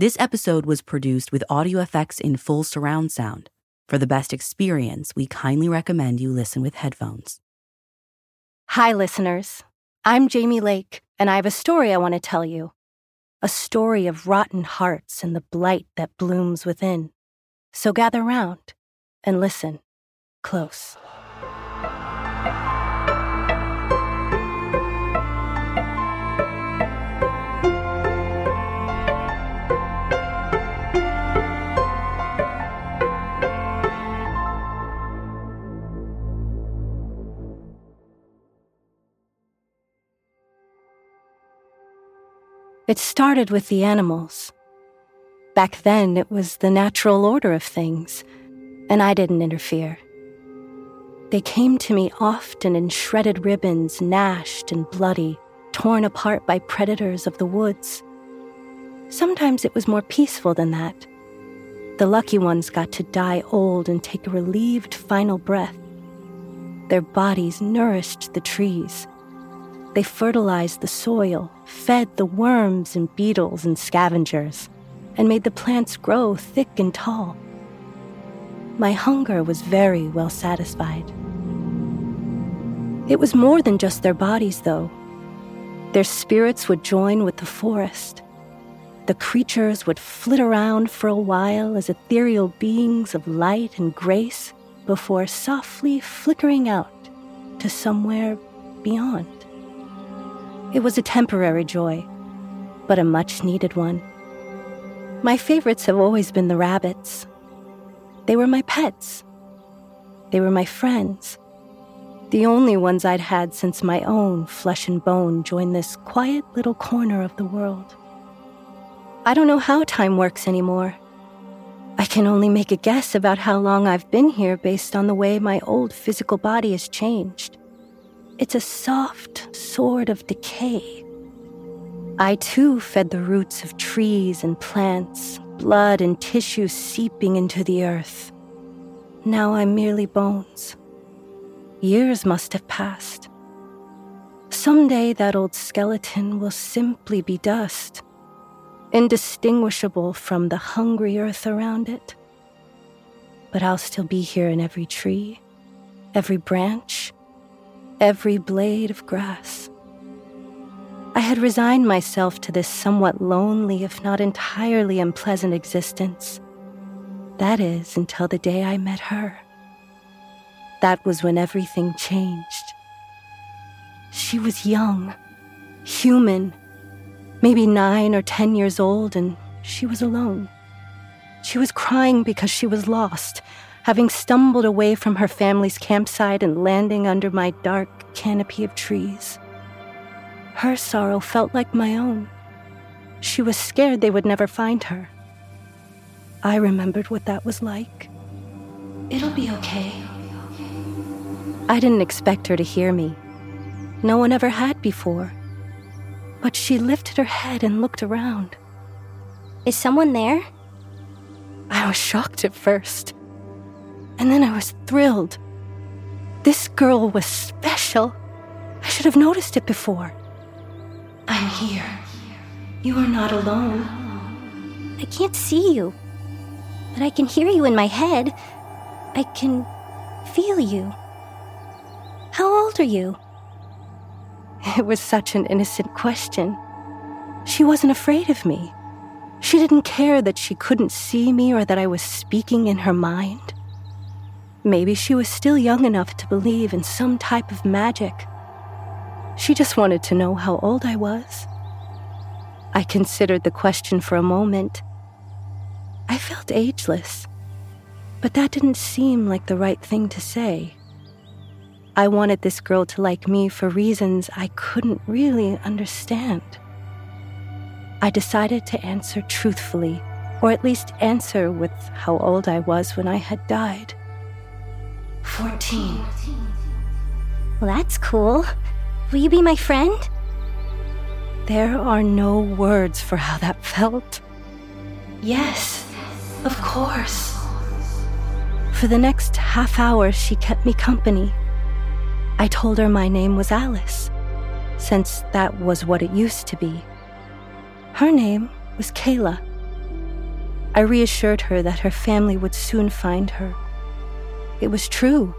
This episode was produced with audio effects in full surround sound. For the best experience, we kindly recommend you listen with headphones. Hi, listeners. I'm Jamie Lake, and I have a story I want to tell you. A story of rotten hearts and the blight that blooms within. So gather round and listen close. It started with the animals. Back then, it was the natural order of things, and I didn't interfere. They came to me often in shredded ribbons, gnashed and bloody, torn apart by predators of the woods. Sometimes it was more peaceful than that. The lucky ones got to die old and take a relieved final breath. Their bodies nourished the trees they fertilized the soil, fed the worms and beetles and scavengers, and made the plants grow thick and tall. My hunger was very well satisfied. It was more than just their bodies, though. Their spirits would join with the forest. The creatures would flit around for a while as ethereal beings of light and grace before softly flickering out to somewhere beyond. It was a temporary joy, but a much needed one. My favorites have always been the rabbits. They were my pets. They were my friends. The only ones I'd had since my own flesh and bone joined this quiet little corner of the world. I don't know how time works anymore. I can only make a guess about how long I've been here based on the way my old physical body has changed. It's a soft sword of decay. I too fed the roots of trees and plants, blood and tissue seeping into the earth. Now I'm merely bones. Years must have passed. Someday that old skeleton will simply be dust, indistinguishable from the hungry earth around it. But I'll still be here in every tree, every branch, every blade of grass. I had resigned myself to this somewhat lonely, if not entirely unpleasant existence. That is, until the day I met her. That was when everything changed. She was young, human, maybe nine or ten years old, and she was alone. She was crying because she was lost, having stumbled away from her family's campsite and landing under my dark canopy of trees. Her sorrow felt like my own. She was scared they would never find her. I remembered what that was like. It'll be okay. I didn't expect her to hear me. No one ever had before. But she lifted her head and looked around. Is someone there? I was shocked at first. And then I was thrilled. This girl was special. I should have noticed it before. I'm here. You are not alone. I can't see you, but I can hear you in my head. I can feel you. How old are you? It was such an innocent question. She wasn't afraid of me. She didn't care that she couldn't see me or that I was speaking in her mind. Maybe she was still young enough to believe in some type of magic. She just wanted to know how old I was. I considered the question for a moment. I felt ageless, but that didn't seem like the right thing to say. I wanted this girl to like me for reasons I couldn't really understand. I decided to answer truthfully, or at least answer with how old I was when I had died. 14. Well, that's cool. Will you be my friend? There are no words for how that felt. Yes, of course. For the next half hour, she kept me company. I told her my name was Alice, since that was what it used to be. Her name was Kayla. I reassured her that her family would soon find her. It was true.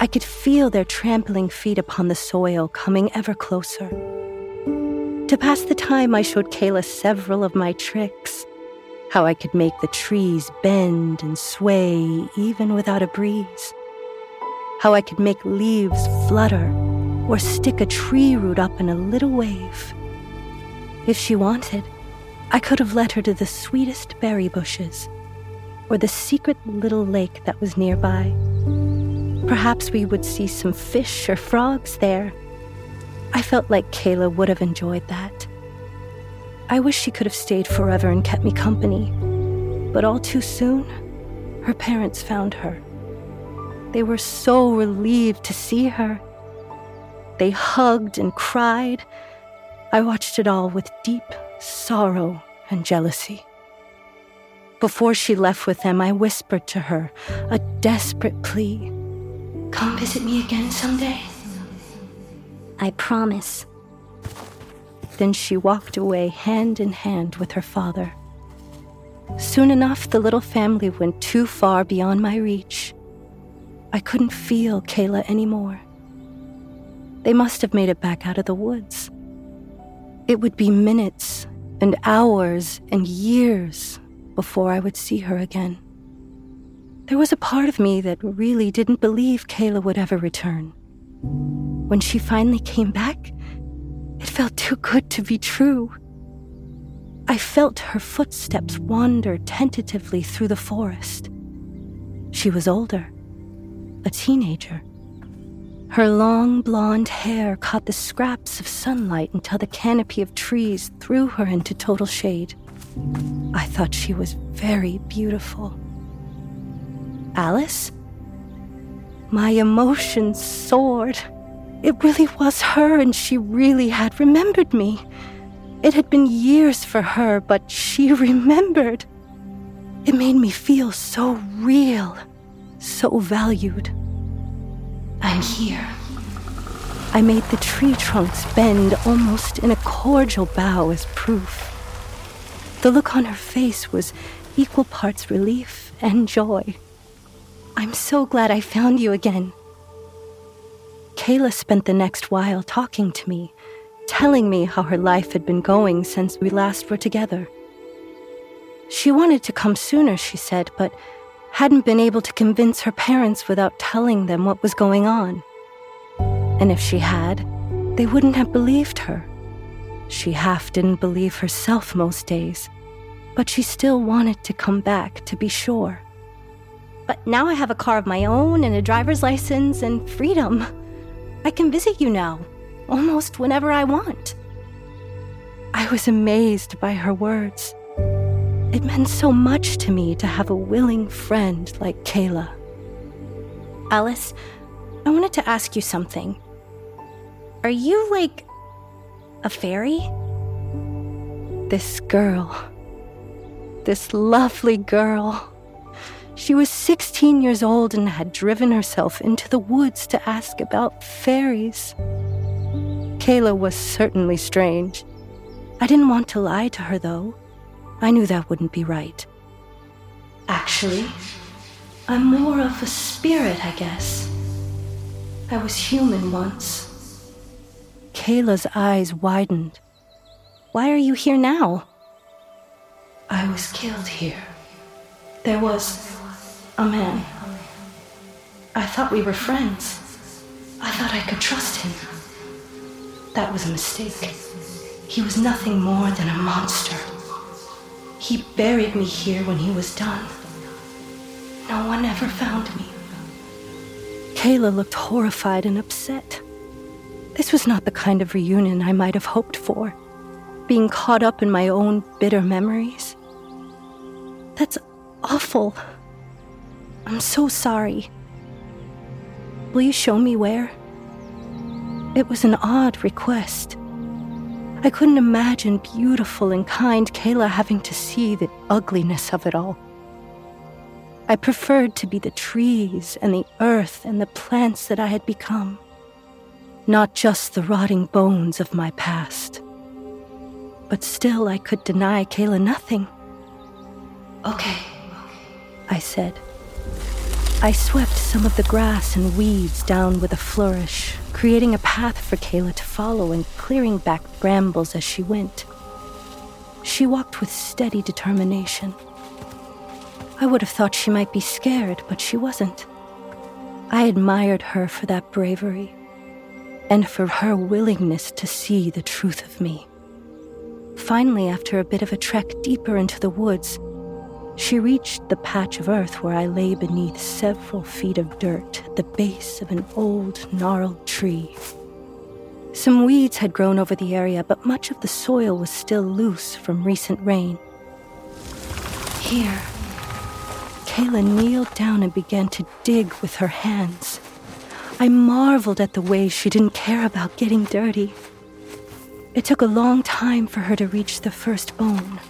I could feel their trampling feet upon the soil coming ever closer. To pass the time, I showed Kayla several of my tricks how I could make the trees bend and sway even without a breeze, how I could make leaves flutter or stick a tree root up in a little wave. If she wanted, I could have led her to the sweetest berry bushes or the secret little lake that was nearby. Perhaps we would see some fish or frogs there. I felt like Kayla would have enjoyed that. I wish she could have stayed forever and kept me company. But all too soon, her parents found her. They were so relieved to see her. They hugged and cried. I watched it all with deep sorrow and jealousy. Before she left with them, I whispered to her a desperate plea Come visit me again someday. I promise. Then she walked away hand in hand with her father. Soon enough, the little family went too far beyond my reach. I couldn't feel Kayla anymore. They must have made it back out of the woods. It would be minutes and hours and years before I would see her again. There was a part of me that really didn't believe Kayla would ever return. When she finally came back, it felt too good to be true. I felt her footsteps wander tentatively through the forest. She was older, a teenager. Her long blonde hair caught the scraps of sunlight until the canopy of trees threw her into total shade. I thought she was very beautiful. Alice? My emotions soared. It really was her, and she really had remembered me. It had been years for her, but she remembered. It made me feel so real, so valued. I'm here. I made the tree trunks bend almost in a cordial bow as proof. The look on her face was equal parts relief and joy. I'm so glad I found you again. Kayla spent the next while talking to me, telling me how her life had been going since we last were together. She wanted to come sooner, she said, but hadn't been able to convince her parents without telling them what was going on. And if she had, they wouldn't have believed her. She half didn't believe herself most days, but she still wanted to come back to be sure. But now I have a car of my own and a driver's license and freedom. I can visit you now, almost whenever I want. I was amazed by her words. It meant so much to me to have a willing friend like Kayla. Alice, I wanted to ask you something. Are you like a fairy? This girl, this lovely girl, she was 16 years old and had driven herself into the woods to ask about fairies. Kayla was certainly strange. I didn't want to lie to her, though. I knew that wouldn't be right. Actually, I'm more of a spirit, I guess. I was human once. Kayla's eyes widened. Why are you here now? I was killed here. There was a man. I thought we were friends. I thought I could trust him. That was a mistake. He was nothing more than a monster. He buried me here when he was done. No one ever found me. Kayla looked horrified and upset. This was not the kind of reunion I might have hoped for, being caught up in my own bitter memories. That's awful. I'm so sorry. Will you show me where? It was an odd request. I couldn't imagine beautiful and kind Kayla having to see the ugliness of it all. I preferred to be the trees and the earth and the plants that I had become, not just the rotting bones of my past. But still, I could deny Kayla nothing. Okay, I said. I swept some of the grass and weeds down with a flourish, creating a path for Kayla to follow and clearing back brambles as she went. She walked with steady determination. I would have thought she might be scared, but she wasn't. I admired her for that bravery and for her willingness to see the truth of me. Finally, after a bit of a trek deeper into the woods, she reached the patch of earth where I lay beneath several feet of dirt at the base of an old, gnarled tree. Some weeds had grown over the area, but much of the soil was still loose from recent rain. Here, Kayla kneeled down and began to dig with her hands. I marveled at the way she didn't care about getting dirty. It took a long time for her to reach the first bone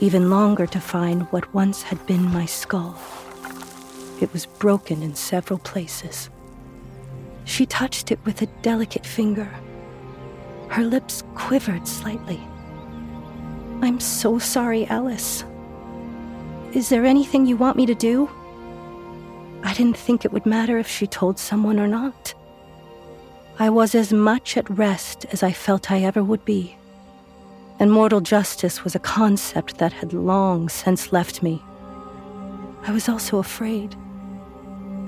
even longer to find what once had been my skull. It was broken in several places. She touched it with a delicate finger. Her lips quivered slightly. I'm so sorry, Alice. Is there anything you want me to do? I didn't think it would matter if she told someone or not. I was as much at rest as I felt I ever would be and mortal justice was a concept that had long since left me. I was also afraid.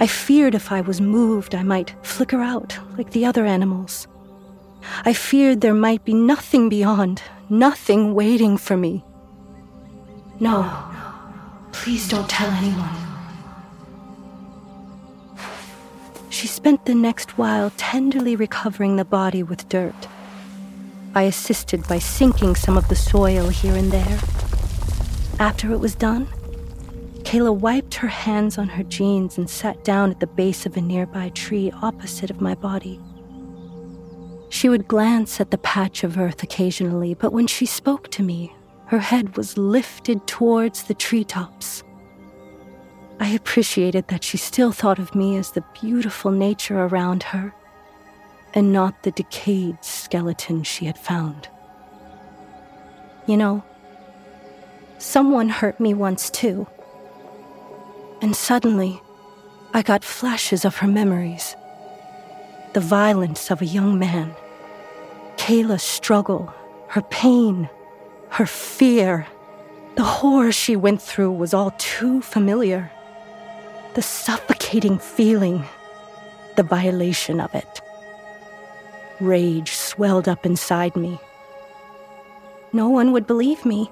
I feared if I was moved, I might flicker out like the other animals. I feared there might be nothing beyond, nothing waiting for me. No, please don't tell anyone. She spent the next while tenderly recovering the body with dirt. I assisted by sinking some of the soil here and there. After it was done, Kayla wiped her hands on her jeans and sat down at the base of a nearby tree opposite of my body. She would glance at the patch of earth occasionally, but when she spoke to me, her head was lifted towards the treetops. I appreciated that she still thought of me as the beautiful nature around her and not the decayed skeleton she had found. You know, someone hurt me once too. And suddenly, I got flashes of her memories. The violence of a young man, Kayla's struggle, her pain, her fear. The horror she went through was all too familiar. The suffocating feeling, the violation of it. Rage swelled up inside me. No one would believe me.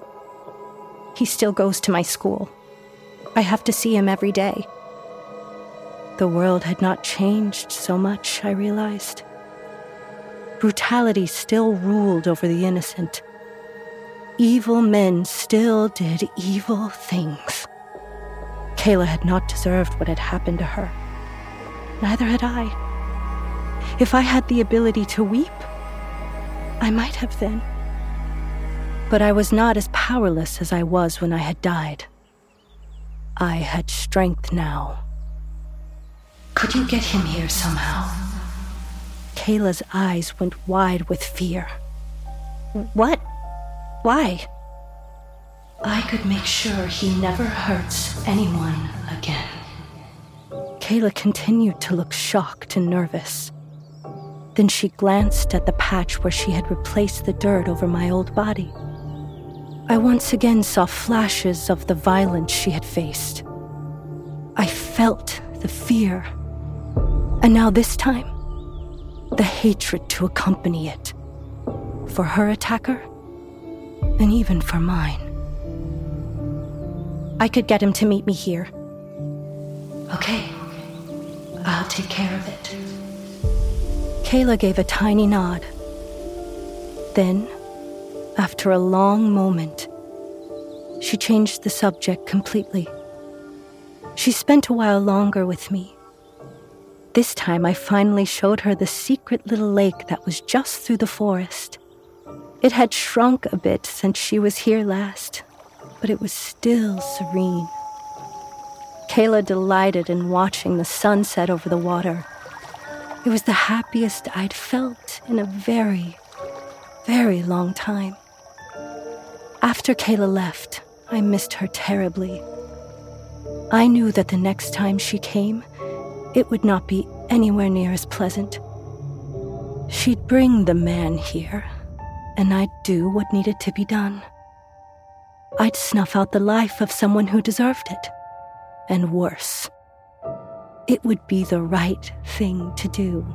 He still goes to my school. I have to see him every day. The world had not changed so much, I realized. Brutality still ruled over the innocent. Evil men still did evil things. Kayla had not deserved what had happened to her. Neither had I. If I had the ability to weep, I might have then. But I was not as powerless as I was when I had died. I had strength now. Could you get him here somehow? Kayla's eyes went wide with fear. What? Why? I could make sure he never hurts anyone again. Kayla continued to look shocked and nervous. Then she glanced at the patch where she had replaced the dirt over my old body. I once again saw flashes of the violence she had faced. I felt the fear. And now, this time, the hatred to accompany it. For her attacker, and even for mine. I could get him to meet me here. Okay, I'll take care of it. Kayla gave a tiny nod. Then, after a long moment, she changed the subject completely. She spent a while longer with me. This time, I finally showed her the secret little lake that was just through the forest. It had shrunk a bit since she was here last, but it was still serene. Kayla delighted in watching the sunset over the water it was the happiest I'd felt in a very, very long time. After Kayla left, I missed her terribly. I knew that the next time she came, it would not be anywhere near as pleasant. She'd bring the man here, and I'd do what needed to be done. I'd snuff out the life of someone who deserved it, and worse. It would be the right thing to do.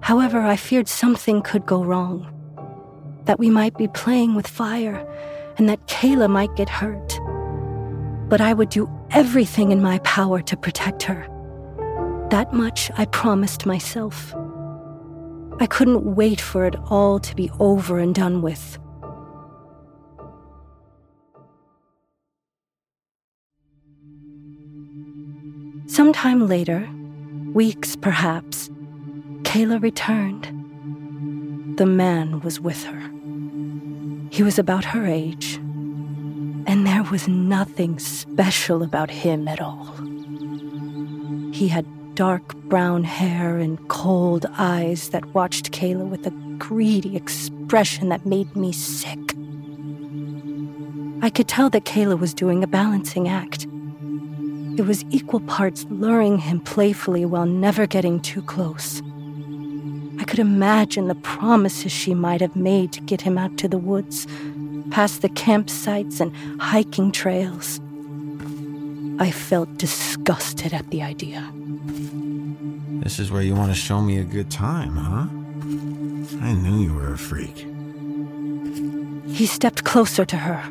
However, I feared something could go wrong. That we might be playing with fire, and that Kayla might get hurt. But I would do everything in my power to protect her. That much I promised myself. I couldn't wait for it all to be over and done with. Sometime later, weeks perhaps, Kayla returned. The man was with her. He was about her age, and there was nothing special about him at all. He had dark brown hair and cold eyes that watched Kayla with a greedy expression that made me sick. I could tell that Kayla was doing a balancing act. It was equal parts luring him playfully while never getting too close. I could imagine the promises she might have made to get him out to the woods, past the campsites and hiking trails. I felt disgusted at the idea. This is where you want to show me a good time, huh? I knew you were a freak. He stepped closer to her,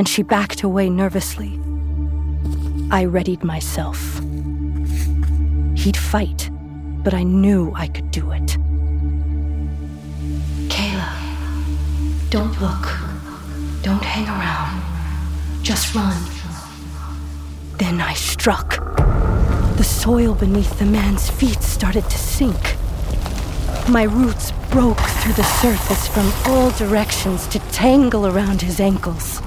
and she backed away nervously. I readied myself. He'd fight, but I knew I could do it. Kayla, don't look. Don't hang around. Just run. Then I struck. The soil beneath the man's feet started to sink. My roots broke through the surface from all directions to tangle around his ankles.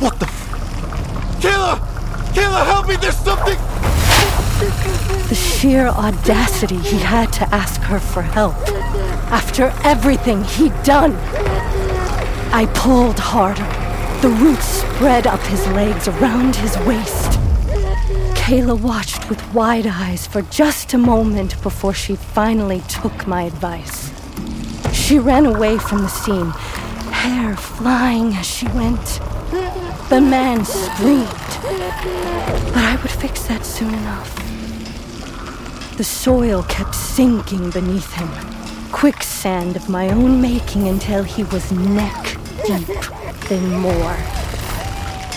What the? Help me! There's something! The sheer audacity he had to ask her for help. After everything he'd done. I pulled harder. The roots spread up his legs around his waist. Kayla watched with wide eyes for just a moment before she finally took my advice. She ran away from the scene, hair flying as she went. The man screamed, but I would fix that soon enough. The soil kept sinking beneath him, quicksand of my own making until he was neck deep, then more.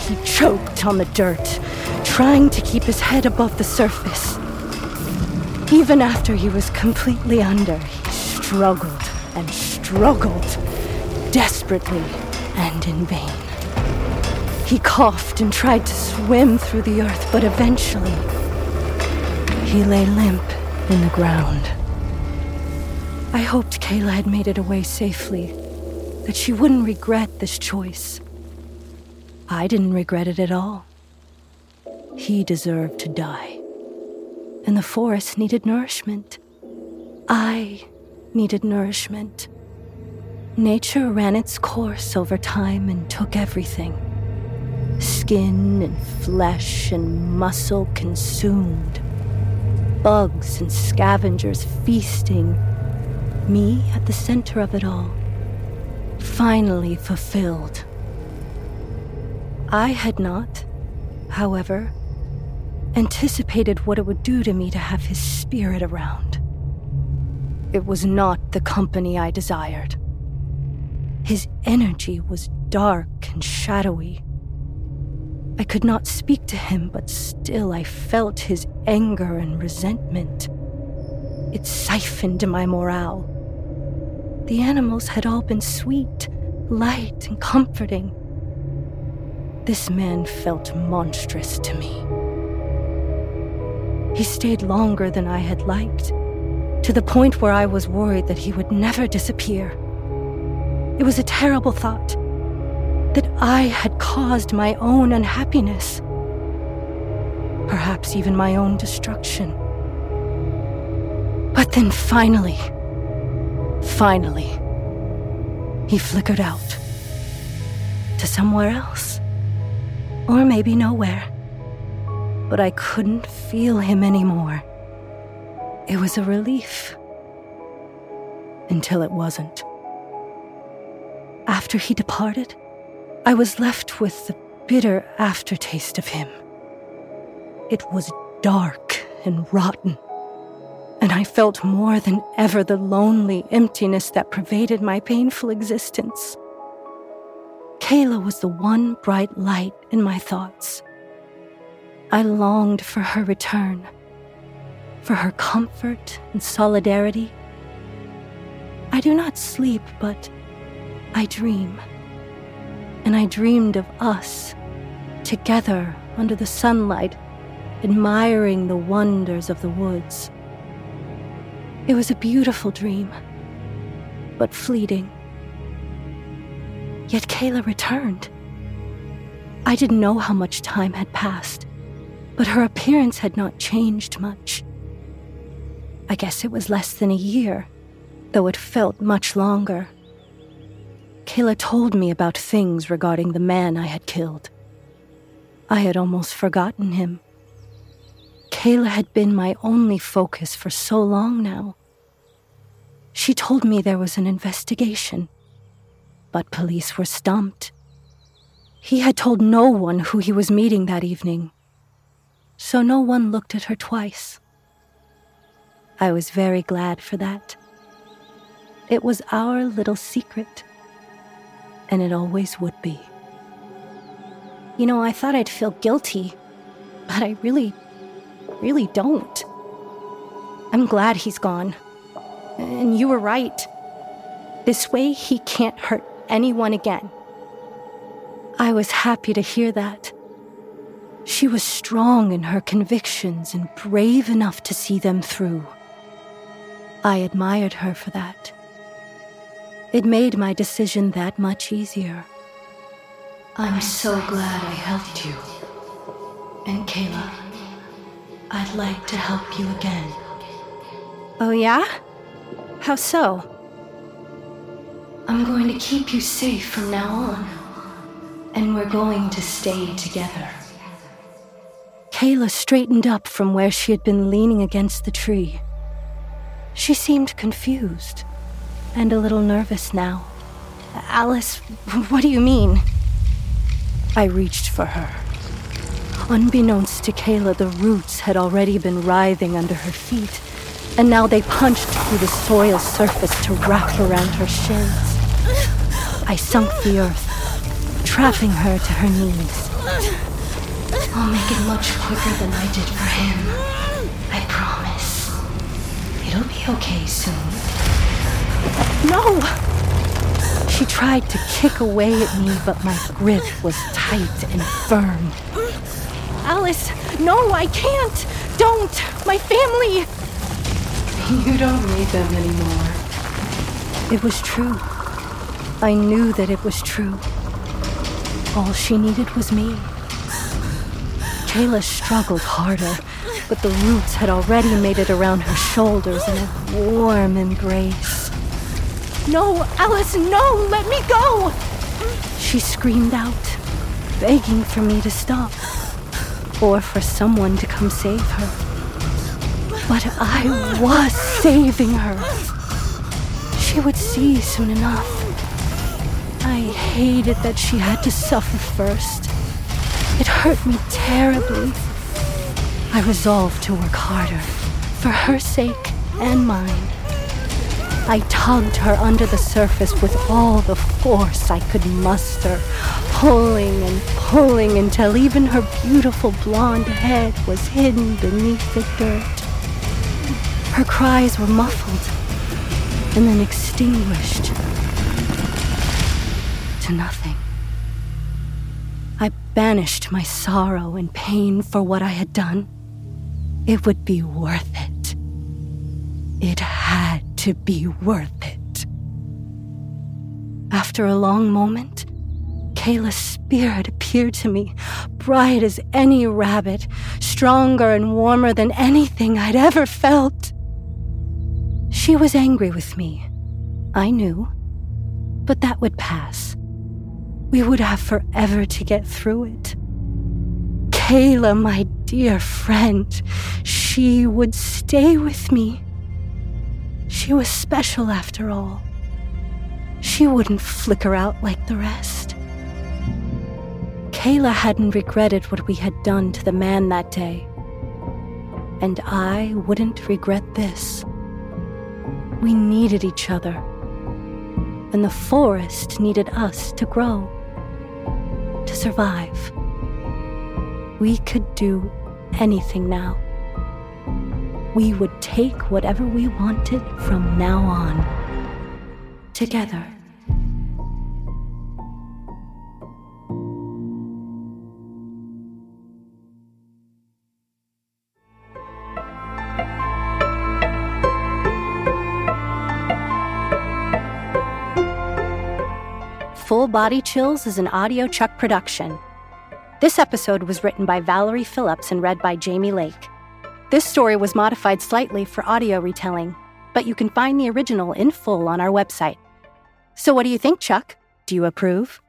He choked on the dirt, trying to keep his head above the surface. Even after he was completely under, he struggled and struggled, desperately and in vain. He coughed and tried to swim through the earth, but eventually, he lay limp in the ground. I hoped Kayla had made it away safely, that she wouldn't regret this choice. I didn't regret it at all. He deserved to die. And the forest needed nourishment. I needed nourishment. Nature ran its course over time and took everything. Skin and flesh and muscle consumed. Bugs and scavengers feasting. Me at the center of it all. Finally fulfilled. I had not, however, anticipated what it would do to me to have his spirit around. It was not the company I desired. His energy was dark and shadowy. I could not speak to him, but still I felt his anger and resentment. It siphoned my morale. The animals had all been sweet, light, and comforting. This man felt monstrous to me. He stayed longer than I had liked, to the point where I was worried that he would never disappear. It was a terrible thought that I had caused my own unhappiness, perhaps even my own destruction. But then finally, finally, he flickered out to somewhere else. Or maybe nowhere. But I couldn't feel him anymore. It was a relief. Until it wasn't. After he departed, I was left with the bitter aftertaste of him. It was dark and rotten, and I felt more than ever the lonely emptiness that pervaded my painful existence. Kayla was the one bright light in my thoughts. I longed for her return, for her comfort and solidarity. I do not sleep, but I dream. And I dreamed of us, together under the sunlight, admiring the wonders of the woods. It was a beautiful dream, but fleeting. Yet Kayla returned. I didn't know how much time had passed, but her appearance had not changed much. I guess it was less than a year, though it felt much longer. Kayla told me about things regarding the man I had killed. I had almost forgotten him. Kayla had been my only focus for so long now. She told me there was an investigation but police were stumped. He had told no one who he was meeting that evening, so no one looked at her twice. I was very glad for that. It was our little secret, and it always would be. You know, I thought I'd feel guilty, but I really, really don't. I'm glad he's gone. And you were right. This way, he can't hurt anyone again. I was happy to hear that. She was strong in her convictions and brave enough to see them through. I admired her for that. It made my decision that much easier. I'm so glad I helped you. And Kayla, I'd like to help you again. Oh, yeah? How so? I'm going to keep you safe from now on. And we're going to stay together. Kayla straightened up from where she had been leaning against the tree. She seemed confused and a little nervous now. Alice, what do you mean? I reached for her. Unbeknownst to Kayla, the roots had already been writhing under her feet, and now they punched through the soil surface to wrap around her shins. I sunk the earth, trapping her to her knees. I'll make it much quicker than I did for him. I promise. It'll be okay soon. No! She tried to kick away at me, but my grip was tight and firm. Alice, no, I can't! Don't! My family! You don't need them anymore. It was true. I knew that it was true. All she needed was me. Kayla struggled harder, but the roots had already made it around her shoulders in a warm embrace. No, Alice, no, let me go! She screamed out, begging for me to stop, or for someone to come save her. But I was saving her. She would see soon enough. I hated that she had to suffer first. It hurt me terribly. I resolved to work harder, for her sake and mine. I tugged her under the surface with all the force I could muster, pulling and pulling until even her beautiful blonde head was hidden beneath the dirt. Her cries were muffled and then extinguished to nothing. I banished my sorrow and pain for what I had done. It would be worth it. To be worth it. After a long moment, Kayla's spirit appeared to me, bright as any rabbit, stronger and warmer than anything I'd ever felt. She was angry with me. I knew. But that would pass. We would have forever to get through it. Kayla, my dear friend, she would stay with me. She was special after all. She wouldn't flicker out like the rest. Kayla hadn't regretted what we had done to the man that day. And I wouldn't regret this. We needed each other. And the forest needed us to grow, to survive. We could do anything now. We would take whatever we wanted from now on. Together. Full Body Chills is an audiochuck production. This episode was written by Valerie Phillips and read by Jamie Lake. This story was modified slightly for audio retelling, but you can find the original in full on our website. So, what do you think, Chuck? Do you approve?